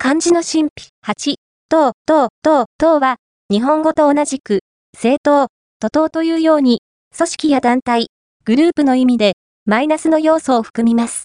漢字の神秘、八、等、等、等、等は、日本語と同じく、政党、徒党というように、組織や団体、グループの意味で、マイナスの要素を含みます。